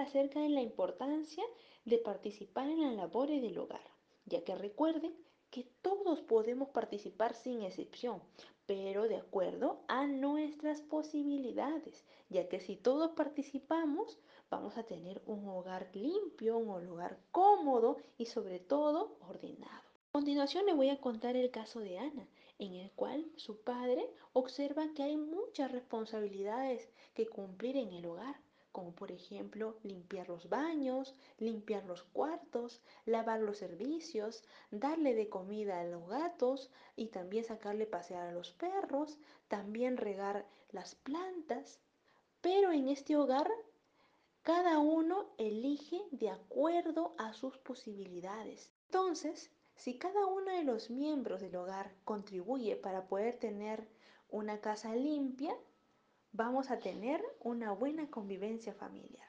acerca de la importancia de participar en las labores del hogar, ya que recuerden que todos podemos participar sin excepción, pero de acuerdo a nuestras posibilidades, ya que si todos participamos, vamos a tener un hogar limpio, un hogar cómodo y sobre todo ordenado. A continuación le voy a contar el caso de Ana, en el cual su padre observa que hay muchas responsabilidades que cumplir en el hogar como por ejemplo limpiar los baños, limpiar los cuartos, lavar los servicios, darle de comida a los gatos y también sacarle pasear a los perros, también regar las plantas. Pero en este hogar cada uno elige de acuerdo a sus posibilidades. Entonces, si cada uno de los miembros del hogar contribuye para poder tener una casa limpia, vamos a tener una buena convivencia familiar.